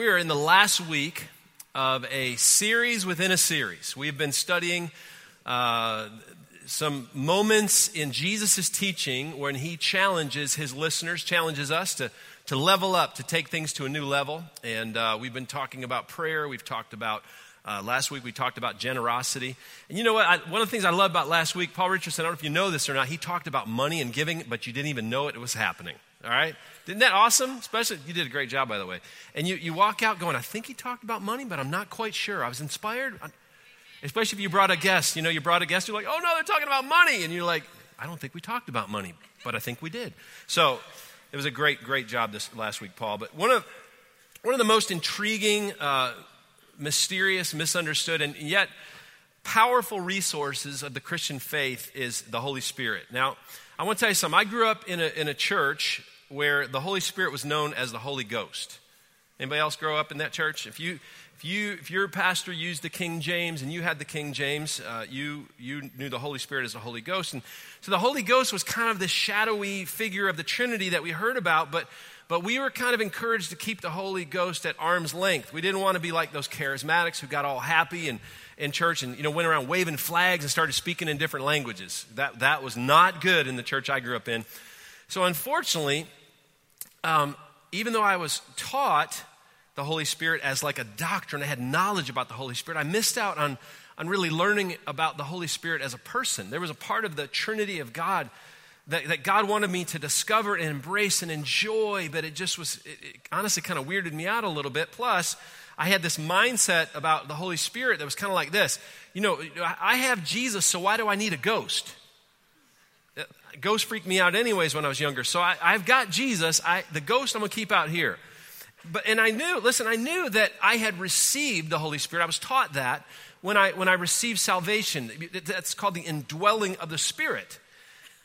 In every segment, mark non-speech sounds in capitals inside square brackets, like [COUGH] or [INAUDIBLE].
we're in the last week of a series within a series. We've been studying uh, some moments in Jesus' teaching when he challenges his listeners, challenges us to, to level up, to take things to a new level. And uh, we've been talking about prayer. We've talked about, uh, last week we talked about generosity. And you know what? I, one of the things I love about last week, Paul Richardson, I don't know if you know this or not, he talked about money and giving, but you didn't even know it, it was happening. All right? Isn't that awesome? Especially, you did a great job, by the way. And you, you walk out going, I think he talked about money, but I'm not quite sure. I was inspired. Especially if you brought a guest. You know, you brought a guest, you're like, oh no, they're talking about money. And you're like, I don't think we talked about money, but I think we did. So it was a great, great job this last week, Paul. But one of, one of the most intriguing, uh, mysterious, misunderstood, and yet powerful resources of the Christian faith is the Holy Spirit. Now, I want to tell you something. I grew up in a, in a church where the Holy Spirit was known as the Holy Ghost. Anybody else grow up in that church? If you if you if your pastor used the King James and you had the King James, uh, you you knew the Holy Spirit as the Holy Ghost, and so the Holy Ghost was kind of this shadowy figure of the Trinity that we heard about, but but we were kind of encouraged to keep the Holy Ghost at arm's length. We didn't want to be like those charismatics who got all happy and in church and you know went around waving flags and started speaking in different languages. That that was not good in the church I grew up in. So unfortunately, um, even though I was taught the Holy Spirit as like a doctrine, I had knowledge about the Holy Spirit, I missed out on, on really learning about the Holy Spirit as a person. There was a part of the Trinity of God that, that God wanted me to discover and embrace and enjoy, but it just was, it, it honestly kind of weirded me out a little bit. Plus, I had this mindset about the Holy Spirit that was kind of like this. You know, I have Jesus, so why do I need a ghost? Ghost freaked me out anyways when I was younger. So I, have got Jesus. I, the ghost I'm going to keep out here. But, and I knew, listen, I knew that I had received the Holy Spirit. I was taught that when I, when I received salvation. That's called the indwelling of the Spirit.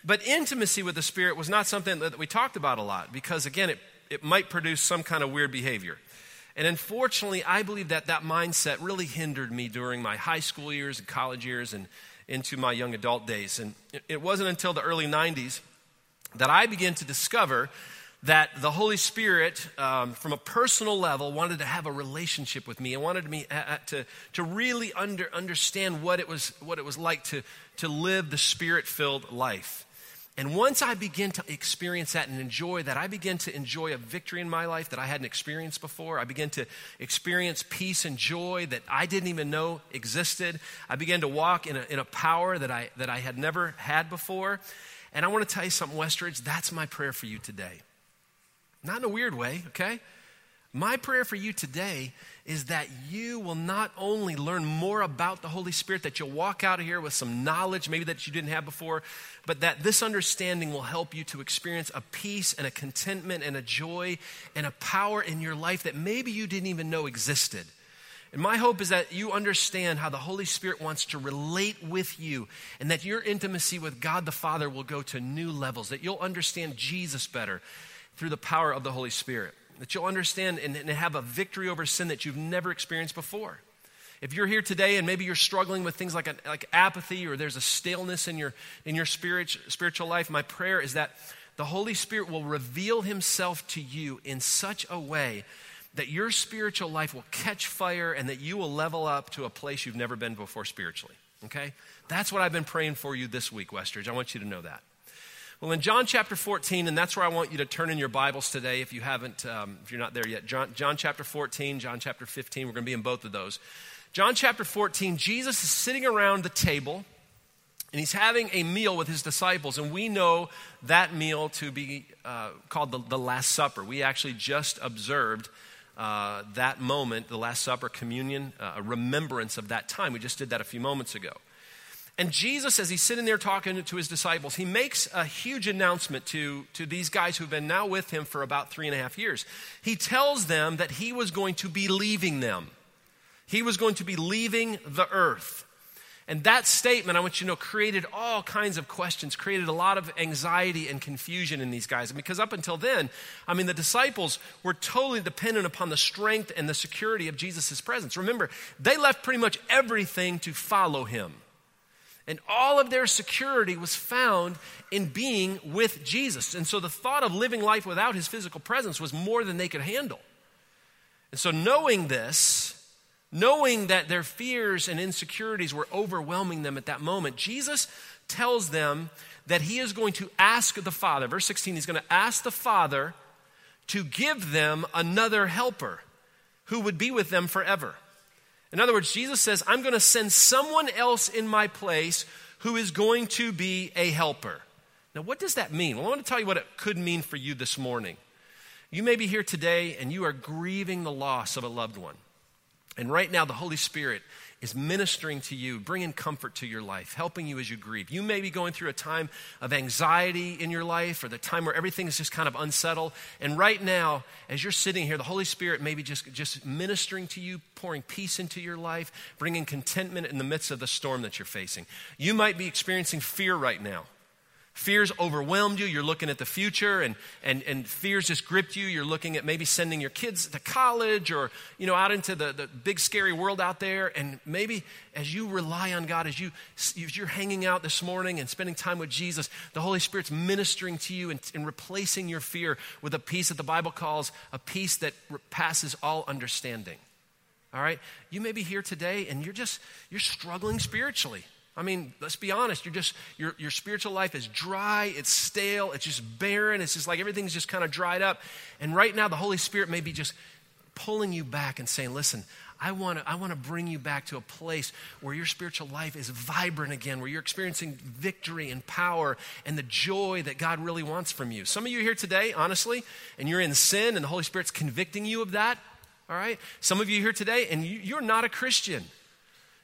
But intimacy with the Spirit was not something that we talked about a lot because, again, it, it might produce some kind of weird behavior. And unfortunately, I believe that that mindset really hindered me during my high school years and college years and, into my young adult days. And it wasn't until the early 90s that I began to discover that the Holy Spirit, um, from a personal level, wanted to have a relationship with me and wanted me uh, uh, to, to really under, understand what it, was, what it was like to, to live the Spirit filled life. And once I begin to experience that and enjoy that, I begin to enjoy a victory in my life that I hadn't experienced before. I begin to experience peace and joy that I didn't even know existed. I began to walk in a, in a power that I, that I had never had before. And I want to tell you something, Westridge, that's my prayer for you today. Not in a weird way, okay? My prayer for you today is that you will not only learn more about the Holy Spirit, that you'll walk out of here with some knowledge, maybe that you didn't have before, but that this understanding will help you to experience a peace and a contentment and a joy and a power in your life that maybe you didn't even know existed. And my hope is that you understand how the Holy Spirit wants to relate with you and that your intimacy with God the Father will go to new levels, that you'll understand Jesus better through the power of the Holy Spirit that you'll understand and, and have a victory over sin that you've never experienced before. If you're here today and maybe you're struggling with things like, a, like apathy or there's a staleness in your, in your spirit, spiritual life, my prayer is that the Holy Spirit will reveal Himself to you in such a way that your spiritual life will catch fire and that you will level up to a place you've never been before spiritually. Okay? That's what I've been praying for you this week, Westridge. I want you to know that. Well, in John chapter 14, and that's where I want you to turn in your Bibles today if you haven't, um, if you're not there yet. John, John chapter 14, John chapter 15, we're going to be in both of those. John chapter 14, Jesus is sitting around the table and he's having a meal with his disciples, and we know that meal to be uh, called the, the, Last Supper. We actually just observed uh, that moment, the Last Supper, communion, uh, a remembrance of that time. We just did that a few moments ago. And Jesus, as he's sitting there talking to his disciples, he makes a huge announcement to, to these guys who've been now with him for about three and a half years. He tells them that he was going to be leaving them. He was going to be leaving the earth. And that statement, I want you to know, created all kinds of questions, created a lot of anxiety and confusion in these guys. Because up until then, I mean, the disciples were totally dependent upon the strength and the security of Jesus' presence. Remember, they left pretty much everything to follow him. And all of their security was found in being with Jesus. And so the thought of living life without his physical presence was more than they could handle. And so, knowing this, knowing that their fears and insecurities were overwhelming them at that moment, Jesus tells them that he is going to ask the Father, verse 16, he's going to ask the Father to give them another helper who would be with them forever. In other words, Jesus says, I'm going to send someone else in my place who is going to be a helper. Now, what does that mean? Well, I want to tell you what it could mean for you this morning. You may be here today and you are grieving the loss of a loved one. And right now, the Holy Spirit is ministering to you, bringing comfort to your life, helping you as you grieve. You may be going through a time of anxiety in your life or the time where everything is just kind of unsettled. And right now, as you're sitting here, the Holy Spirit may be just, just ministering to you, pouring peace into your life, bringing contentment in the midst of the storm that you're facing. You might be experiencing fear right now. Fears overwhelmed you. You're looking at the future and, and, and fears just gripped you. You're looking at maybe sending your kids to college or, you know, out into the, the big scary world out there. And maybe as you rely on God, as, you, as you're hanging out this morning and spending time with Jesus, the Holy Spirit's ministering to you and, and replacing your fear with a peace that the Bible calls a peace that passes all understanding. All right? You may be here today and you're just, you're struggling spiritually. I mean, let's be honest. You're just your your spiritual life is dry, it's stale, it's just barren, it's just like everything's just kind of dried up. And right now the Holy Spirit may be just pulling you back and saying, listen, I want to I want to bring you back to a place where your spiritual life is vibrant again, where you're experiencing victory and power and the joy that God really wants from you. Some of you here today, honestly, and you're in sin and the Holy Spirit's convicting you of that. All right? Some of you here today and you, you're not a Christian.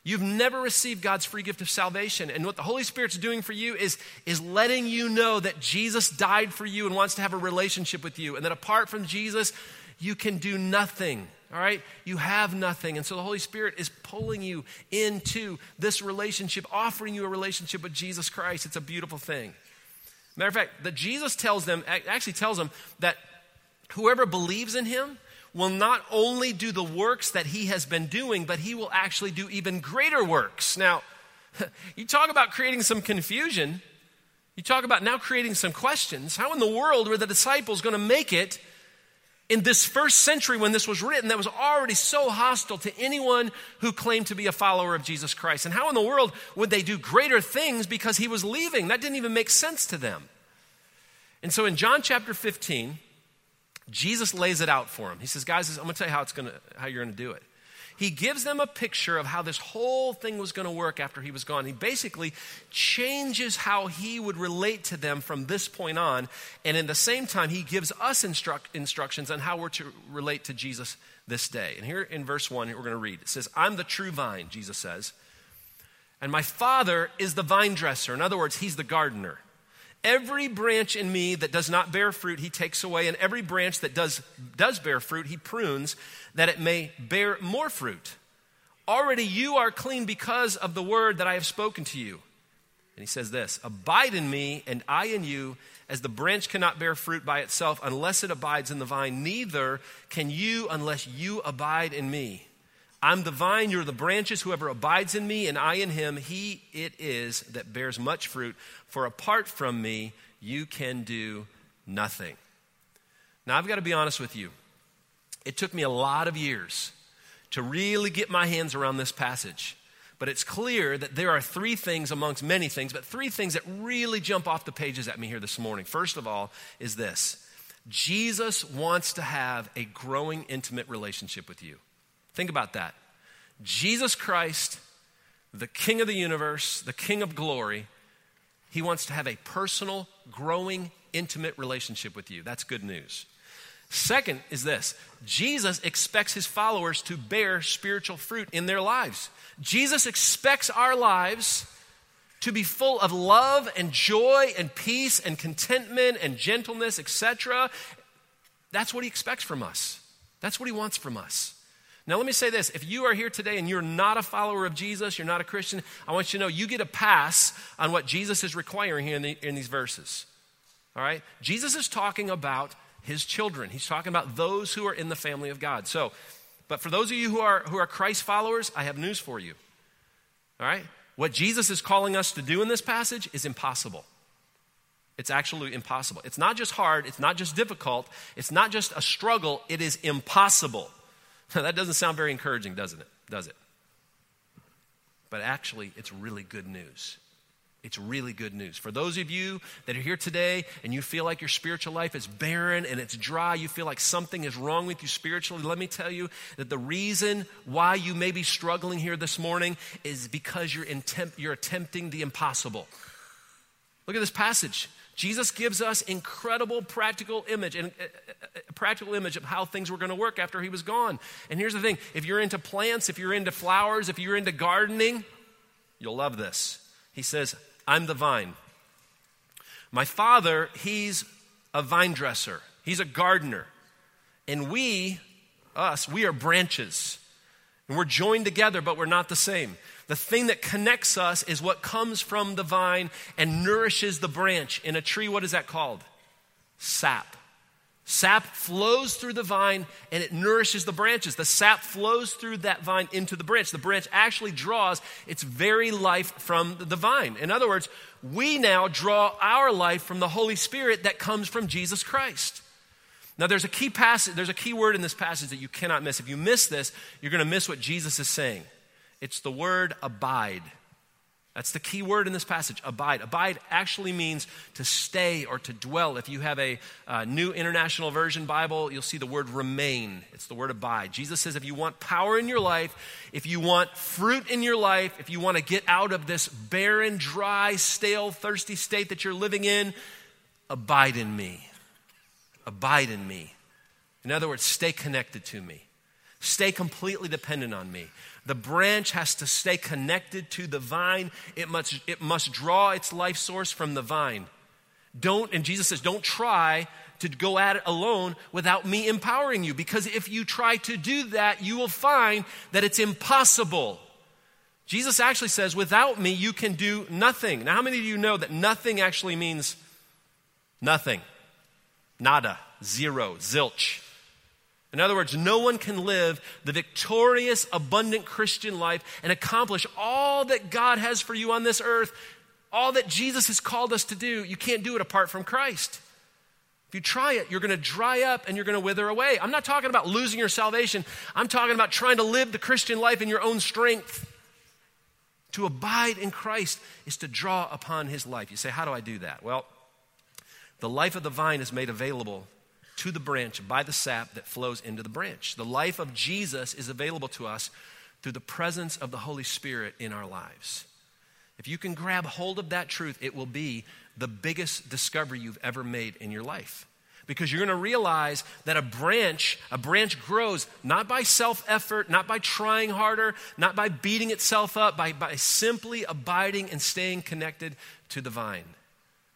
You've never received God's free gift of salvation. And what the Holy Spirit's doing for you is, is letting you know that Jesus died for you and wants to have a relationship with you. And that apart from Jesus, you can do nothing. All right? You have nothing. And so the Holy Spirit is pulling you into this relationship, offering you a relationship with Jesus Christ. It's a beautiful thing. Matter of fact, that Jesus tells them, actually tells them that whoever believes in him, will not only do the works that he has been doing, but he will actually do even greater works. Now, [LAUGHS] you talk about creating some confusion. You talk about now creating some questions. How in the world were the disciples going to make it in this first century when this was written that was already so hostile to anyone who claimed to be a follower of Jesus Christ? And how in the world would they do greater things because he was leaving? That didn't even make sense to them. And so in John chapter 15, Jesus lays it out for them. He says, Guys, I'm going to tell you how, it's gonna, how you're going to do it. He gives them a picture of how this whole thing was going to work after he was gone. He basically changes how he would relate to them from this point on. And in the same time, he gives us instruct, instructions on how we're to relate to Jesus this day. And here in verse 1, we're going to read it says, I'm the true vine, Jesus says, and my Father is the vine dresser. In other words, he's the gardener. Every branch in me that does not bear fruit, he takes away, and every branch that does, does bear fruit, he prunes, that it may bear more fruit. Already you are clean because of the word that I have spoken to you. And he says this Abide in me, and I in you, as the branch cannot bear fruit by itself unless it abides in the vine, neither can you unless you abide in me. I'm the vine, you're the branches. Whoever abides in me and I in him, he it is that bears much fruit. For apart from me, you can do nothing. Now, I've got to be honest with you. It took me a lot of years to really get my hands around this passage. But it's clear that there are three things amongst many things, but three things that really jump off the pages at me here this morning. First of all, is this Jesus wants to have a growing, intimate relationship with you. Think about that. Jesus Christ, the King of the universe, the King of glory, he wants to have a personal, growing, intimate relationship with you. That's good news. Second is this Jesus expects his followers to bear spiritual fruit in their lives. Jesus expects our lives to be full of love and joy and peace and contentment and gentleness, etc. That's what he expects from us. That's what he wants from us. Now, let me say this. If you are here today and you're not a follower of Jesus, you're not a Christian, I want you to know you get a pass on what Jesus is requiring here in, the, in these verses. All right? Jesus is talking about his children, he's talking about those who are in the family of God. So, but for those of you who are, who are Christ followers, I have news for you. All right? What Jesus is calling us to do in this passage is impossible. It's actually impossible. It's not just hard, it's not just difficult, it's not just a struggle, it is impossible. [LAUGHS] that doesn't sound very encouraging, doesn't it? Does it? But actually, it's really good news. It's really good news. For those of you that are here today and you feel like your spiritual life is barren and it's dry, you feel like something is wrong with you spiritually, let me tell you that the reason why you may be struggling here this morning is because you're, you're attempting the impossible. Look at this passage. Jesus gives us incredible practical image and uh, uh, uh practical image of how things were going to work after he was gone. And here's the thing, if you're into plants, if you're into flowers, if you're into gardening, you'll love this. He says, I'm the vine. My father, he's a vine dresser, he's a gardener. And we, us, we are branches. And we're joined together, but we're not the same. The thing that connects us is what comes from the vine and nourishes the branch. In a tree, what is that called? Sap. Sap flows through the vine and it nourishes the branches. The sap flows through that vine into the branch. The branch actually draws its very life from the vine. In other words, we now draw our life from the Holy Spirit that comes from Jesus Christ. Now there's a key passage, there's a key word in this passage that you cannot miss. If you miss this, you're going to miss what Jesus is saying. It's the word abide. That's the key word in this passage abide. Abide actually means to stay or to dwell. If you have a uh, New International Version Bible, you'll see the word remain. It's the word abide. Jesus says if you want power in your life, if you want fruit in your life, if you want to get out of this barren, dry, stale, thirsty state that you're living in, abide in me. Abide in me. In other words, stay connected to me. Stay completely dependent on me. The branch has to stay connected to the vine. It must, it must draw its life source from the vine. Don't, and Jesus says, don't try to go at it alone without me empowering you. Because if you try to do that, you will find that it's impossible. Jesus actually says, without me, you can do nothing. Now, how many of you know that nothing actually means nothing? Nada, zero, zilch. In other words, no one can live the victorious, abundant Christian life and accomplish all that God has for you on this earth, all that Jesus has called us to do. You can't do it apart from Christ. If you try it, you're going to dry up and you're going to wither away. I'm not talking about losing your salvation, I'm talking about trying to live the Christian life in your own strength. To abide in Christ is to draw upon his life. You say, How do I do that? Well, the life of the vine is made available to the branch by the sap that flows into the branch. The life of Jesus is available to us through the presence of the Holy Spirit in our lives. If you can grab hold of that truth, it will be the biggest discovery you've ever made in your life. Because you're going to realize that a branch, a branch grows not by self effort, not by trying harder, not by beating itself up, by, by simply abiding and staying connected to the vine.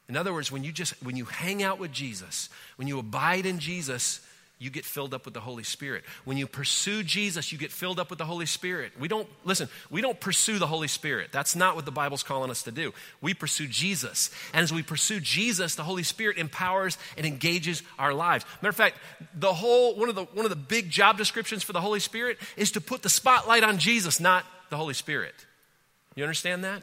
In other words, when you just when you hang out with Jesus, when you abide in Jesus, you get filled up with the Holy Spirit. When you pursue Jesus, you get filled up with the Holy Spirit. We don't listen, we don't pursue the Holy Spirit. That's not what the Bible's calling us to do. We pursue Jesus. And as we pursue Jesus, the Holy Spirit empowers and engages our lives. Matter of fact, the whole one of the one of the big job descriptions for the Holy Spirit is to put the spotlight on Jesus, not the Holy Spirit. You understand that?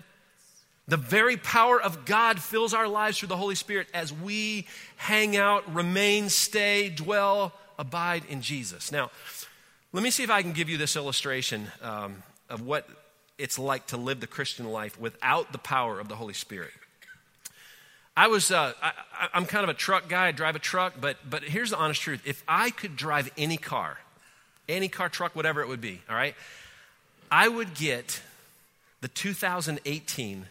The very power of God fills our lives through the Holy Spirit as we hang out, remain, stay, dwell, abide in Jesus. Now, let me see if I can give you this illustration um, of what it's like to live the Christian life without the power of the Holy Spirit. I was, uh, I, am kind of a truck guy. I drive a truck, but, but here's the honest truth. If I could drive any car, any car, truck, whatever it would be, all right, I would get the 2018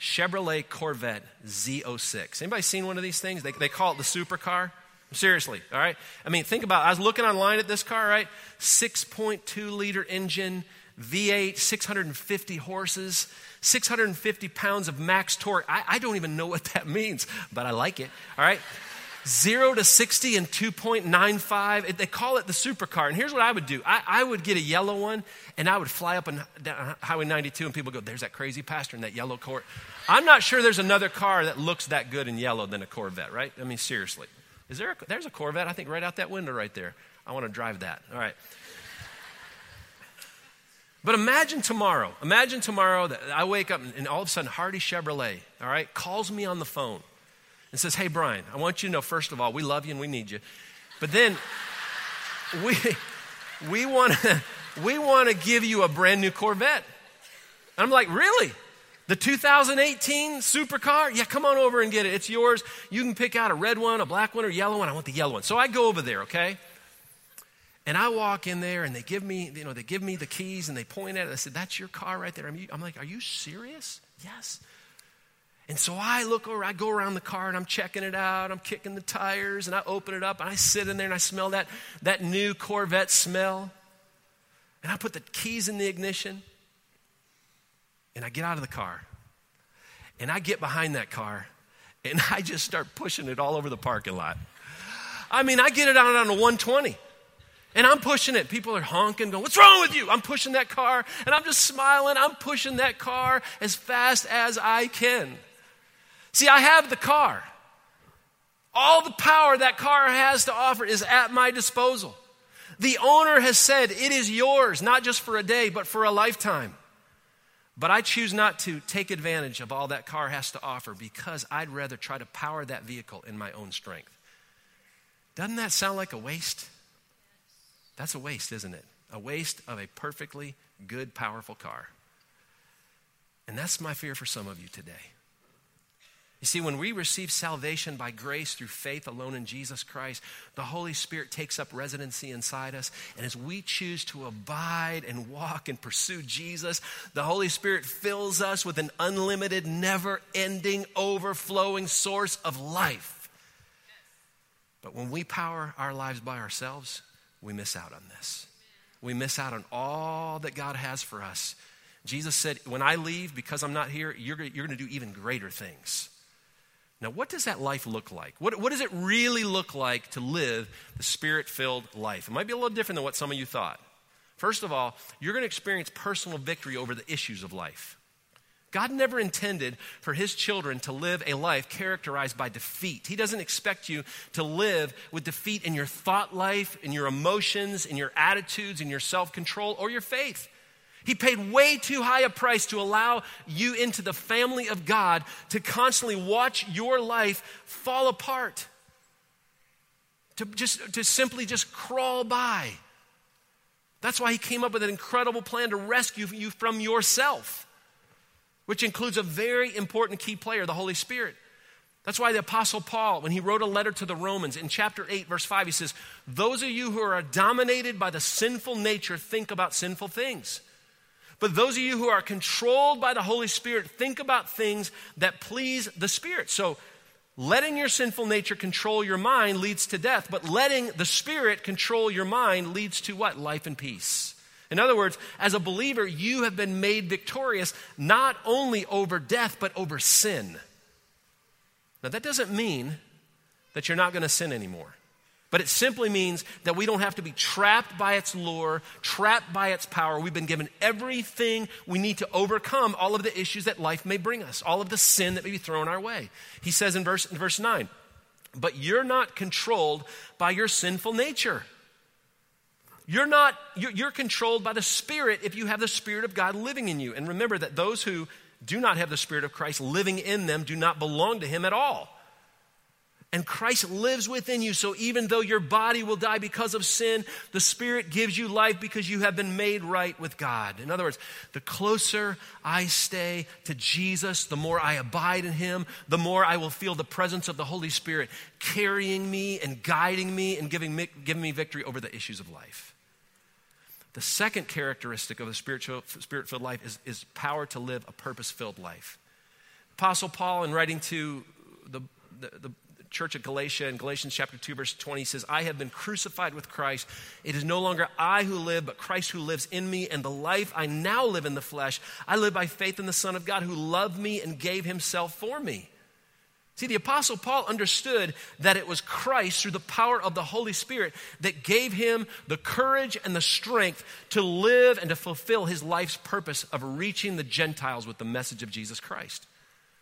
Chevrolet Corvette Z06. Anybody seen one of these things? They, they call it the supercar. Seriously, all right? I mean, think about it. I was looking online at this car, right? 6.2 liter engine, V8, 650 horses, 650 pounds of max torque. I, I don't even know what that means, but I like it, all right? Zero to 60 in 2.95. They call it the supercar. And here's what I would do I, I would get a yellow one and I would fly up on Highway 92 and people go, There's that crazy pastor in that yellow Corvette. I'm not sure there's another car that looks that good in yellow than a Corvette, right? I mean, seriously. Is there a, there's a Corvette, I think, right out that window right there. I want to drive that. All right. But imagine tomorrow. Imagine tomorrow that I wake up and all of a sudden Hardy Chevrolet, all right, calls me on the phone and says, Hey, Brian, I want you to know, first of all, we love you and we need you. But then we, we want to we want to give you a brand new Corvette. I'm like, really? The 2018 supercar? Yeah, come on over and get it. It's yours. You can pick out a red one, a black one, or yellow one. I want the yellow one. So I go over there, okay? And I walk in there and they give me, you know, they give me the keys and they point at it. I said, That's your car right there. I'm, I'm like, Are you serious? Yes. And so I look over, I go around the car and I'm checking it out. I'm kicking the tires and I open it up and I sit in there and I smell that, that new Corvette smell. And I put the keys in the ignition and I get out of the car and I get behind that car and [LAUGHS] I just start pushing it all over the parking lot. I mean, I get it out on a 120. And I'm pushing it. People are honking, going, What's wrong with you? I'm pushing that car, and I'm just smiling. I'm pushing that car as fast as I can. See, I have the car. All the power that car has to offer is at my disposal. The owner has said it is yours, not just for a day, but for a lifetime. But I choose not to take advantage of all that car has to offer because I'd rather try to power that vehicle in my own strength. Doesn't that sound like a waste? That's a waste, isn't it? A waste of a perfectly good, powerful car. And that's my fear for some of you today. You see, when we receive salvation by grace through faith alone in Jesus Christ, the Holy Spirit takes up residency inside us. And as we choose to abide and walk and pursue Jesus, the Holy Spirit fills us with an unlimited, never ending, overflowing source of life. But when we power our lives by ourselves, we miss out on this. We miss out on all that God has for us. Jesus said, When I leave, because I'm not here, you're, you're going to do even greater things. Now, what does that life look like? What, what does it really look like to live the spirit filled life? It might be a little different than what some of you thought. First of all, you're going to experience personal victory over the issues of life. God never intended for his children to live a life characterized by defeat. He doesn't expect you to live with defeat in your thought life, in your emotions, in your attitudes, in your self control, or your faith. He paid way too high a price to allow you into the family of God to constantly watch your life fall apart. To just to simply just crawl by. That's why he came up with an incredible plan to rescue you from yourself, which includes a very important key player, the Holy Spirit. That's why the Apostle Paul, when he wrote a letter to the Romans in chapter 8, verse 5, he says, Those of you who are dominated by the sinful nature think about sinful things. But those of you who are controlled by the Holy Spirit, think about things that please the Spirit. So, letting your sinful nature control your mind leads to death, but letting the Spirit control your mind leads to what? Life and peace. In other words, as a believer, you have been made victorious not only over death, but over sin. Now, that doesn't mean that you're not going to sin anymore. But it simply means that we don't have to be trapped by its lure, trapped by its power. We've been given everything we need to overcome all of the issues that life may bring us, all of the sin that may be thrown our way. He says in verse, in verse 9, but you're not controlled by your sinful nature. You're not, you're, you're controlled by the Spirit if you have the Spirit of God living in you. And remember that those who do not have the Spirit of Christ living in them do not belong to Him at all. And Christ lives within you. So even though your body will die because of sin, the Spirit gives you life because you have been made right with God. In other words, the closer I stay to Jesus, the more I abide in Him, the more I will feel the presence of the Holy Spirit carrying me and guiding me and giving me, giving me victory over the issues of life. The second characteristic of a spiritual, spirit filled life is, is power to live a purpose filled life. Apostle Paul, in writing to the, the, the church at Galatia in Galatians chapter 2 verse 20 says, "I have been crucified with Christ. It is no longer I who live, but Christ who lives in me, and the life I now live in the flesh, I live by faith in the Son of God who loved me and gave himself for me." See, the Apostle Paul understood that it was Christ, through the power of the Holy Spirit, that gave him the courage and the strength to live and to fulfill his life's purpose of reaching the Gentiles with the message of Jesus Christ.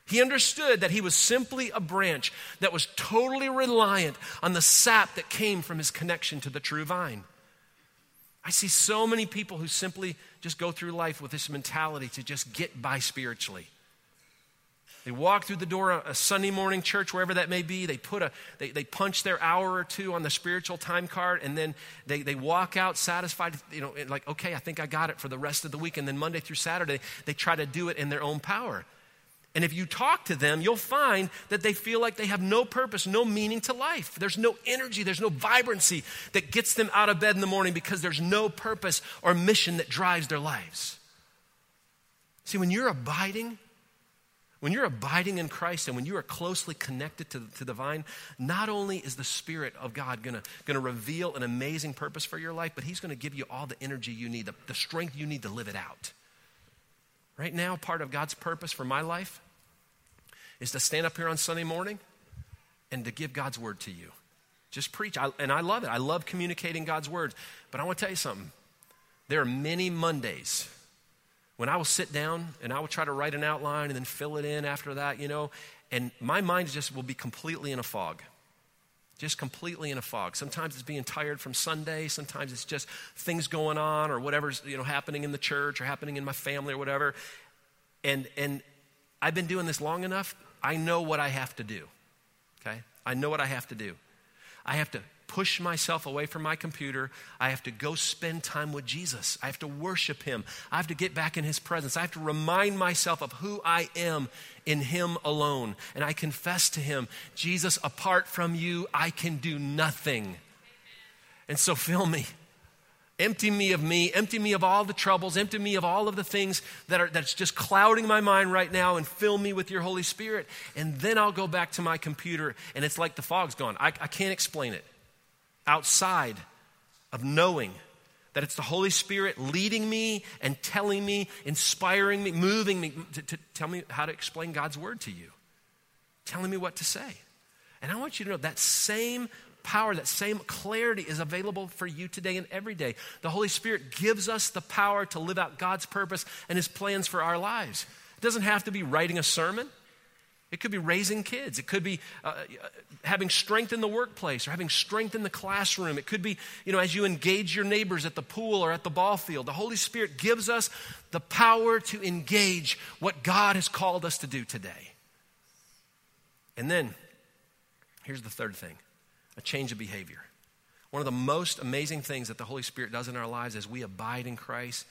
He understood that he was simply a branch that was totally reliant on the sap that came from his connection to the true vine. I see so many people who simply just go through life with this mentality to just get by spiritually. They walk through the door of a Sunday morning church, wherever that may be. They put a they, they punch their hour or two on the spiritual time card, and then they, they walk out satisfied, you know, like, okay, I think I got it for the rest of the week. And then Monday through Saturday, they try to do it in their own power. And if you talk to them, you'll find that they feel like they have no purpose, no meaning to life. There's no energy, there's no vibrancy that gets them out of bed in the morning because there's no purpose or mission that drives their lives. See, when you're abiding, when you're abiding in Christ and when you are closely connected to, to the vine, not only is the Spirit of God going to reveal an amazing purpose for your life, but He's going to give you all the energy you need, the, the strength you need to live it out. Right now, part of God's purpose for my life is to stand up here on Sunday morning and to give God's word to you. Just preach. I, and I love it. I love communicating God's words. But I want to tell you something. There are many Mondays when I will sit down and I will try to write an outline and then fill it in after that, you know, and my mind just will be completely in a fog. Just completely in a fog. Sometimes it's being tired from Sunday. Sometimes it's just things going on or whatever's you know happening in the church or happening in my family or whatever. And and I've been doing this long enough. I know what I have to do. Okay, I know what I have to do. I have to push myself away from my computer. I have to go spend time with Jesus. I have to worship Him. I have to get back in His presence. I have to remind myself of who I am in Him alone. And I confess to Him, Jesus, apart from you, I can do nothing. And so fill me. Empty me of me, empty me of all the troubles, empty me of all of the things that are that's just clouding my mind right now and fill me with your Holy Spirit. And then I'll go back to my computer and it's like the fog's gone. I, I can't explain it outside of knowing that it's the Holy Spirit leading me and telling me, inspiring me, moving me to, to, tell me how to explain God's word to you, telling me what to say. And I want you to know that same power, that same clarity is available for you today and every day. The Holy Spirit gives us the power to live out God's purpose and His plans for our lives. It doesn't have to be writing a sermon. It could be raising kids. It could be uh, having strength in the workplace or having strength in the classroom. It could be, you know, as you engage your neighbors at the pool or at the ball field. The Holy Spirit gives us the power to engage what God has called us to do today. And then, here's the third thing a change of behavior. One of the most amazing things that the Holy Spirit does in our lives as we abide in Christ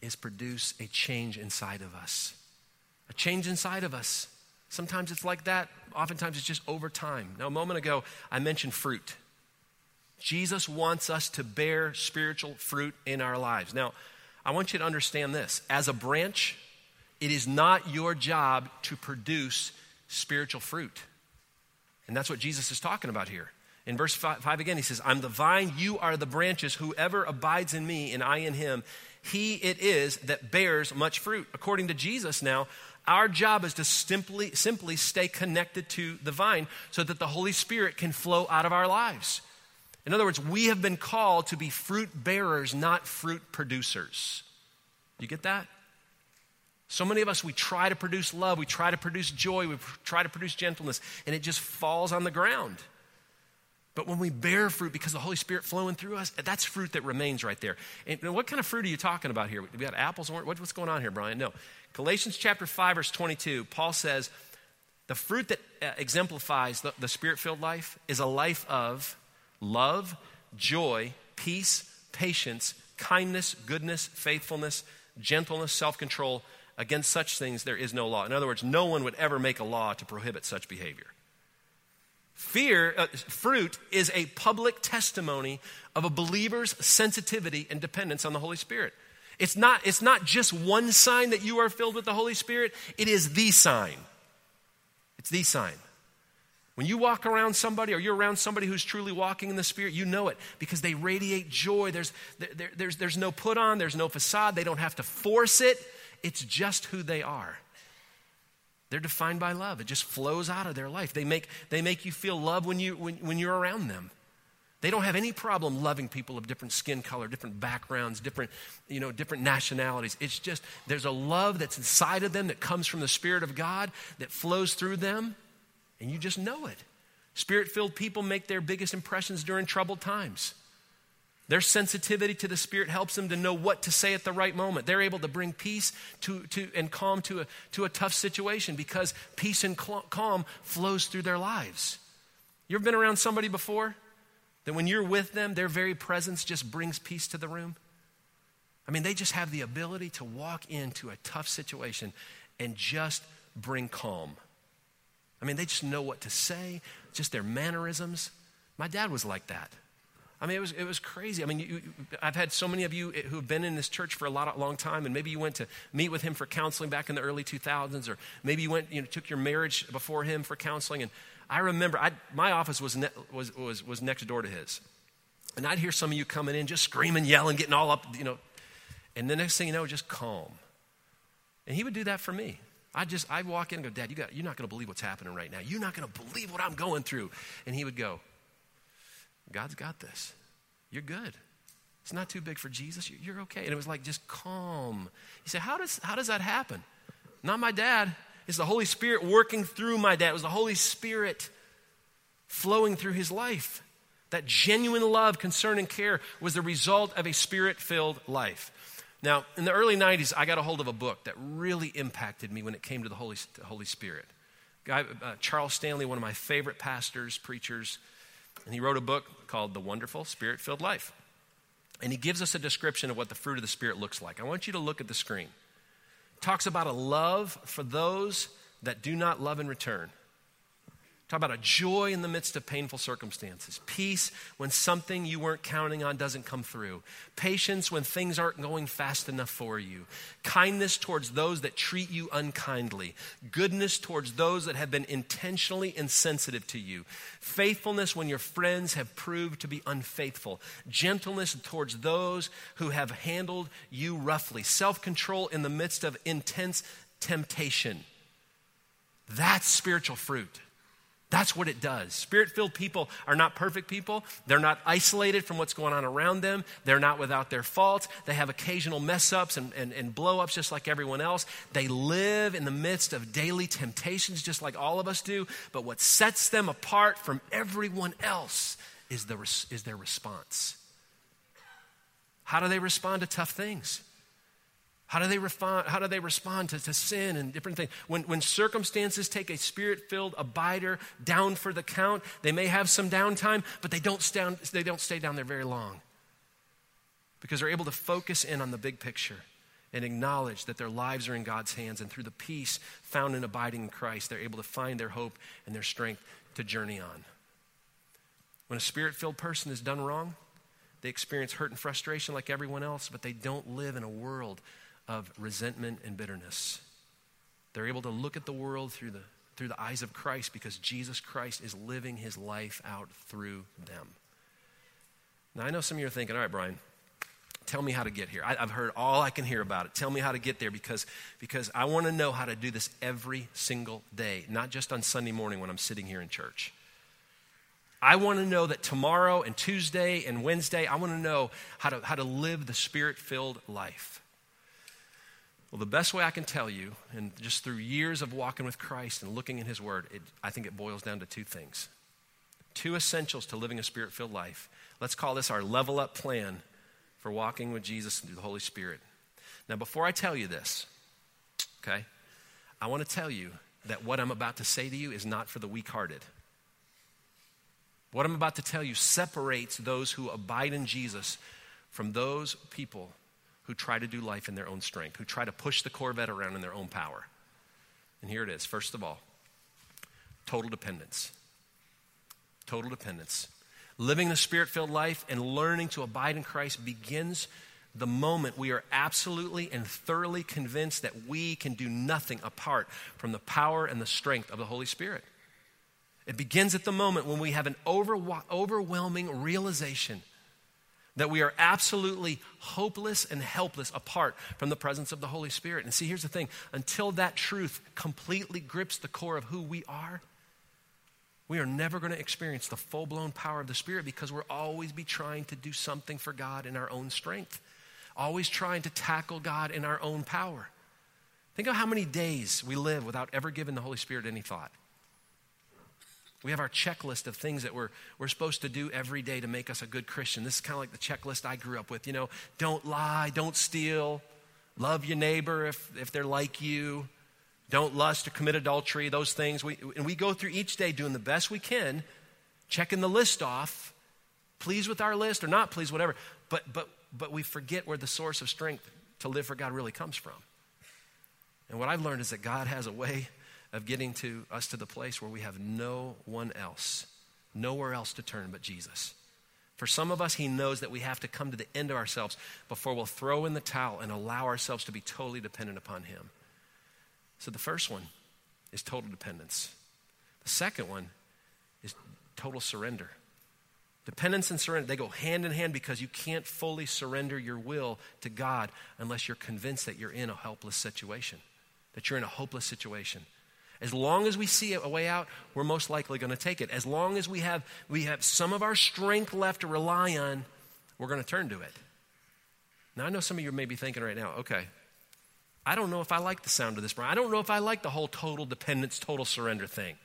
is produce a change inside of us. A change inside of us. Sometimes it's like that. Oftentimes it's just over time. Now, a moment ago, I mentioned fruit. Jesus wants us to bear spiritual fruit in our lives. Now, I want you to understand this. As a branch, it is not your job to produce spiritual fruit. And that's what Jesus is talking about here. In verse 5, five again, he says, I'm the vine, you are the branches. Whoever abides in me and I in him, he it is that bears much fruit. According to Jesus, now, our job is to simply, simply stay connected to the vine so that the Holy Spirit can flow out of our lives. In other words, we have been called to be fruit bearers, not fruit producers. You get that? So many of us, we try to produce love, we try to produce joy, we try to produce gentleness, and it just falls on the ground. But when we bear fruit because the Holy Spirit flowing through us, that's fruit that remains right there. And what kind of fruit are you talking about here? We got apples, or what's going on here, Brian? No. Galatians chapter 5, verse 22, Paul says, the fruit that uh, exemplifies the, the spirit filled life is a life of love, joy, peace, patience, kindness, goodness, faithfulness, gentleness, self control. Against such things, there is no law. In other words, no one would ever make a law to prohibit such behavior. Fear, uh, fruit is a public testimony of a believer's sensitivity and dependence on the Holy Spirit. It's not, it's not just one sign that you are filled with the Holy Spirit, it is the sign. It's the sign. When you walk around somebody or you're around somebody who's truly walking in the Spirit, you know it because they radiate joy. There's, there, there's, there's no put on, there's no facade. They don't have to force it, it's just who they are. They're defined by love. It just flows out of their life. They make, they make you feel love when, you, when, when you're around them. They don't have any problem loving people of different skin color, different backgrounds, different, you know, different nationalities. It's just there's a love that's inside of them that comes from the Spirit of God that flows through them, and you just know it. Spirit filled people make their biggest impressions during troubled times. Their sensitivity to the Spirit helps them to know what to say at the right moment. They're able to bring peace to, to, and calm to a, to a tough situation because peace and calm flows through their lives. You ever been around somebody before that when you're with them, their very presence just brings peace to the room? I mean, they just have the ability to walk into a tough situation and just bring calm. I mean, they just know what to say, just their mannerisms. My dad was like that. I mean, it was, it was crazy. I mean, you, I've had so many of you who have been in this church for a lot, a long time, and maybe you went to meet with him for counseling back in the early 2000s, or maybe you went, you know, took your marriage before him for counseling. And I remember I, my office was, ne- was, was, was next door to his. And I'd hear some of you coming in just screaming, yelling, getting all up, you know. And the next thing you know, just calm. And he would do that for me. I just, I'd walk in and go, Dad, you got, you're not going to believe what's happening right now. You're not going to believe what I'm going through. And he would go, God's got this. You're good. It's not too big for Jesus. You're okay. And it was like just calm. You say, how does, how does that happen? Not my dad. It's the Holy Spirit working through my dad. It was the Holy Spirit flowing through his life. That genuine love, concern, and care was the result of a spirit filled life. Now, in the early 90s, I got a hold of a book that really impacted me when it came to the Holy, the Holy Spirit. Guy, uh, Charles Stanley, one of my favorite pastors, preachers, and he wrote a book called The Wonderful Spirit Filled Life. And he gives us a description of what the fruit of the Spirit looks like. I want you to look at the screen. Talks about a love for those that do not love in return. Talk about a joy in the midst of painful circumstances. Peace when something you weren't counting on doesn't come through. Patience when things aren't going fast enough for you. Kindness towards those that treat you unkindly. Goodness towards those that have been intentionally insensitive to you. Faithfulness when your friends have proved to be unfaithful. Gentleness towards those who have handled you roughly. Self control in the midst of intense temptation. That's spiritual fruit. That's what it does. Spirit filled people are not perfect people. They're not isolated from what's going on around them. They're not without their faults. They have occasional mess ups and, and, and blow ups just like everyone else. They live in the midst of daily temptations just like all of us do. But what sets them apart from everyone else is, the, is their response. How do they respond to tough things? How do they, respond, how do they respond to, to sin and different things? When, when circumstances take a spirit filled abider down for the count, they may have some downtime, but they don't, stand, they don't stay down there very long because they're able to focus in on the big picture and acknowledge that their lives are in God's hands. And through the peace found in abiding in Christ, they're able to find their hope and their strength to journey on. When a spirit filled person is done wrong, they experience hurt and frustration like everyone else, but they don't live in a world of resentment and bitterness. They're able to look at the world through the, through the eyes of Christ because Jesus Christ is living his life out through them. Now, I know some of you are thinking, all right, Brian, tell me how to get here. I, have heard all I can hear about it. Tell me how to get there because, because I want to know how to do this every single day, not just on Sunday morning when I'm sitting here in church. I want to know that tomorrow and Tuesday and Wednesday, I want to know how to, how to live the spirit filled life. Well, the best way I can tell you, and just through years of walking with Christ and looking in His Word, it, I think it boils down to two things. Two essentials to living a spirit filled life. Let's call this our level up plan for walking with Jesus through the Holy Spirit. Now, before I tell you this, okay, I want to tell you that what I'm about to say to you is not for the weak hearted. What I'm about to tell you separates those who abide in Jesus from those people who try to do life in their own strength, who try to push the Corvette around in their own power. And here it is. First of all, total dependence. Total dependence. Living the spirit filled life and learning to abide in Christ begins the moment we are absolutely and thoroughly convinced that we can do nothing apart from the power and the strength of the Holy Spirit. It begins at the moment when we have an overwhelming realization that we are absolutely hopeless and helpless apart from the presence of the Holy Spirit. And see, here's the thing until that truth completely grips the core of who we are, we are never going to experience the full blown power of the Spirit because we'll always be trying to do something for God in our own strength, always trying to tackle God in our own power. Think of how many days we live without ever giving the Holy Spirit any thought. We have our checklist of things that we're, we're supposed to do every day to make us a good Christian. This is kind of like the checklist I grew up with. You know, don't lie, don't steal, love your neighbor if, if they're like you, don't lust or commit adultery, those things. We, and we go through each day doing the best we can, checking the list off, pleased with our list or not pleased, whatever. But, but, but we forget where the source of strength to live for God really comes from. And what I've learned is that God has a way of getting to us to the place where we have no one else, nowhere else to turn but Jesus. For some of us, He knows that we have to come to the end of ourselves before we'll throw in the towel and allow ourselves to be totally dependent upon Him. So the first one is total dependence. The second one is total surrender. Dependence and surrender, they go hand in hand because you can't fully surrender your will to God unless you're convinced that you're in a helpless situation, that you're in a hopeless situation. As long as we see a way out, we're most likely going to take it. As long as we have, we have some of our strength left to rely on, we're going to turn to it. Now, I know some of you may be thinking right now, okay, I don't know if I like the sound of this. I don't know if I like the whole total dependence, total surrender thing.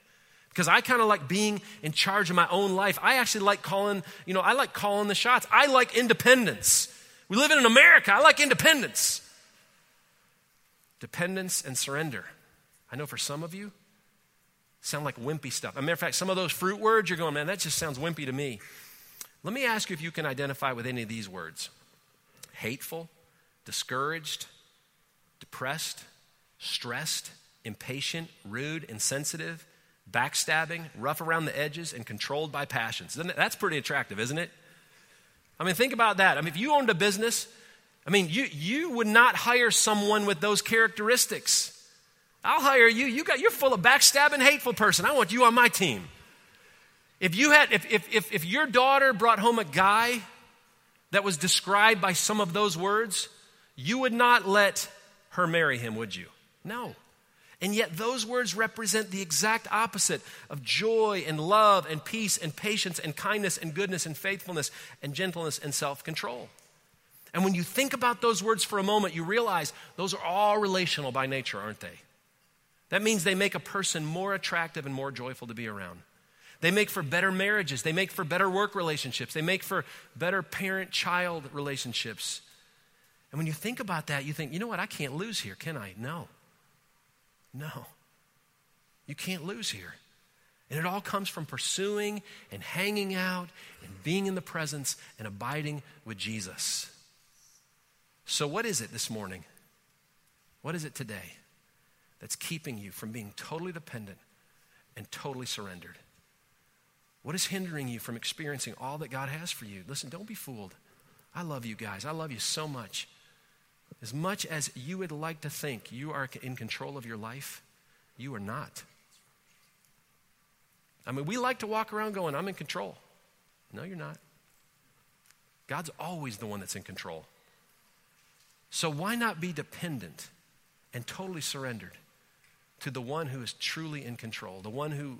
Because I kind of like being in charge of my own life. I actually like calling, you know, I like calling the shots. I like independence. We live in America. I like independence. Dependence and surrender. I know for some of you, sound like wimpy stuff. As a matter of fact, some of those fruit words, you're going, man, that just sounds wimpy to me. Let me ask you if you can identify with any of these words hateful, discouraged, depressed, stressed, impatient, rude, insensitive, backstabbing, rough around the edges, and controlled by passions. That's pretty attractive, isn't it? I mean, think about that. I mean, if you owned a business, I mean, you, you would not hire someone with those characteristics. I'll hire you. You got, you're full of backstabbing, hateful person. I want you on my team. If you had, if, if, if, if your daughter brought home a guy that was described by some of those words, you would not let her marry him, would you? No. And yet, those words represent the exact opposite of joy and love and peace and patience and kindness and goodness and faithfulness and gentleness and self control. And when you think about those words for a moment, you realize those are all relational by nature, aren't they? That means they make a person more attractive and more joyful to be around. They make for better marriages. They make for better work relationships. They make for better parent child relationships. And when you think about that, you think, you know what? I can't lose here, can I? No. No. You can't lose here. And it all comes from pursuing and hanging out and being in the presence and abiding with Jesus. So, what is it this morning? What is it today? That's keeping you from being totally dependent and totally surrendered? What is hindering you from experiencing all that God has for you? Listen, don't be fooled. I love you guys. I love you so much. As much as you would like to think you are in control of your life, you are not. I mean, we like to walk around going, I'm in control. No, you're not. God's always the one that's in control. So why not be dependent and totally surrendered? To the one who is truly in control, the one who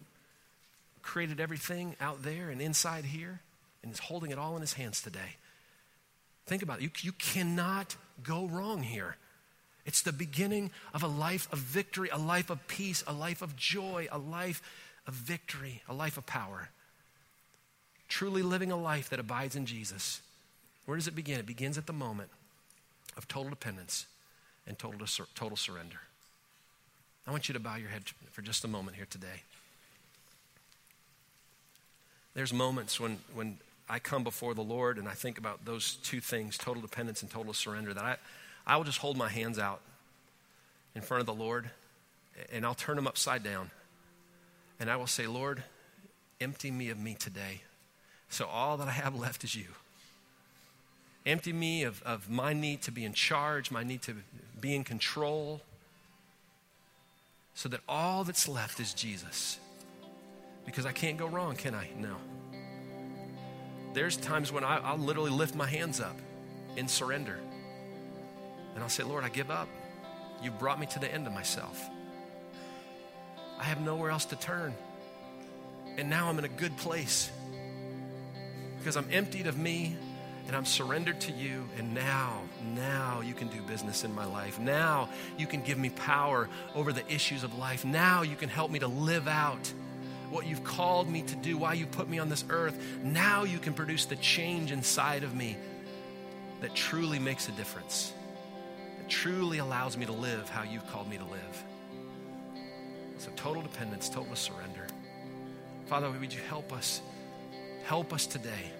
created everything out there and inside here and is holding it all in his hands today. Think about it. You, you cannot go wrong here. It's the beginning of a life of victory, a life of peace, a life of joy, a life of victory, a life of power. Truly living a life that abides in Jesus. Where does it begin? It begins at the moment of total dependence and total, total surrender. I want you to bow your head for just a moment here today. There's moments when, when I come before the Lord and I think about those two things, total dependence and total surrender, that I, I will just hold my hands out in front of the Lord and I'll turn them upside down. And I will say, Lord, empty me of me today. So all that I have left is you. Empty me of, of my need to be in charge, my need to be in control, so that all that's left is Jesus. Because I can't go wrong, can I? No. There's times when I, will literally lift my hands up in surrender. And I'll say, Lord, I give up. You brought me to the end of myself. I have nowhere else to turn. And now I'm in a good place because I'm emptied of me and I'm surrendered to you. And now, now you can do business in my life. Now you can give me power over the issues of life. Now you can help me to live out what you've called me to do, why you put me on this earth, now you can produce the change inside of me that truly makes a difference, that truly allows me to live how you've called me to live. So, total dependence, total surrender. Father, we would you help us? Help us today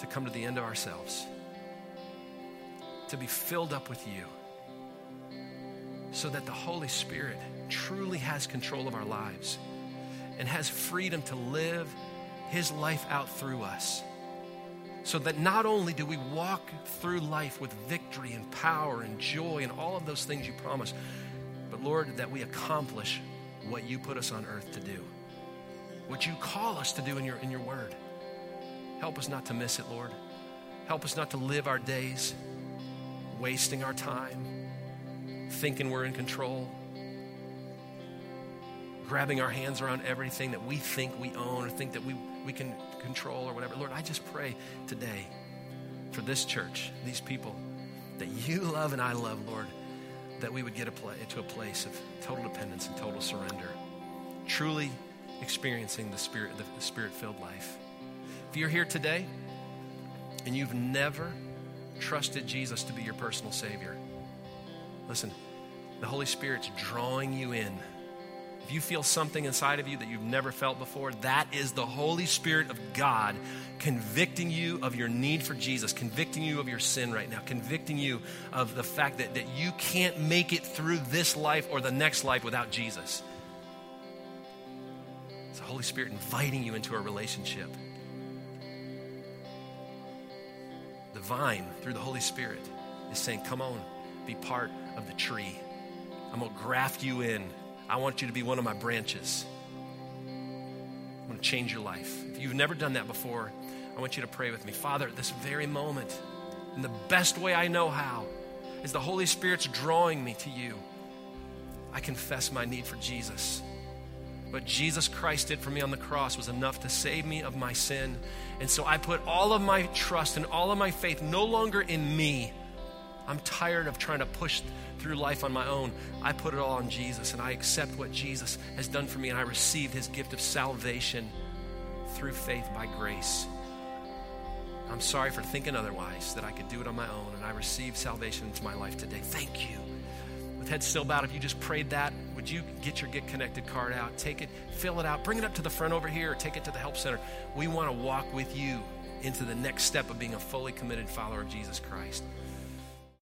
to come to the end of ourselves, to be filled up with you, so that the Holy Spirit truly has control of our lives and has freedom to live his life out through us. So that not only do we walk through life with victory and power and joy and all of those things you promise, but Lord, that we accomplish what you put us on earth to do, what you call us to do in your, in your word. Help us not to miss it, Lord. Help us not to live our days wasting our time, thinking we're in control, grabbing our hands around everything that we think we own or think that we, we can control or whatever. Lord, I just pray today for this church, these people that you love and I love, Lord, that we would get a pla- to a place of total dependence and total surrender, truly experiencing the spirit, the spirit-filled life. If you're here today and you've never trusted Jesus to be your personal Savior, listen, the Holy Spirit's drawing you in. If you feel something inside of you that you've never felt before, that is the Holy Spirit of God convicting you of your need for Jesus, convicting you of your sin right now, convicting you of the fact that, that you can't make it through this life or the next life without Jesus. It's the Holy Spirit inviting you into a relationship. The vine, through the Holy Spirit, is saying, Come on, be part of the tree. I'm going to graft you in. I want you to be one of my branches. I'm going to change your life. If you've never done that before, I want you to pray with me. Father, at this very moment, in the best way I know how, as the Holy Spirit's drawing me to you, I confess my need for Jesus. What Jesus Christ did for me on the cross was enough to save me of my sin. And so I put all of my trust and all of my faith no longer in me. I'm tired of trying to push through life on my own. I put it all on Jesus and I accept what Jesus has done for me and I receive his gift of salvation through faith by grace. I'm sorry for thinking otherwise, that I could do it on my own, and I receive salvation into my life today. Thank you with head still bowed, if you just prayed that, would you get your Get Connected card out, take it, fill it out, bring it up to the front over here, or take it to the Help Center? We want to walk with you into the next step of being a fully committed follower of Jesus Christ.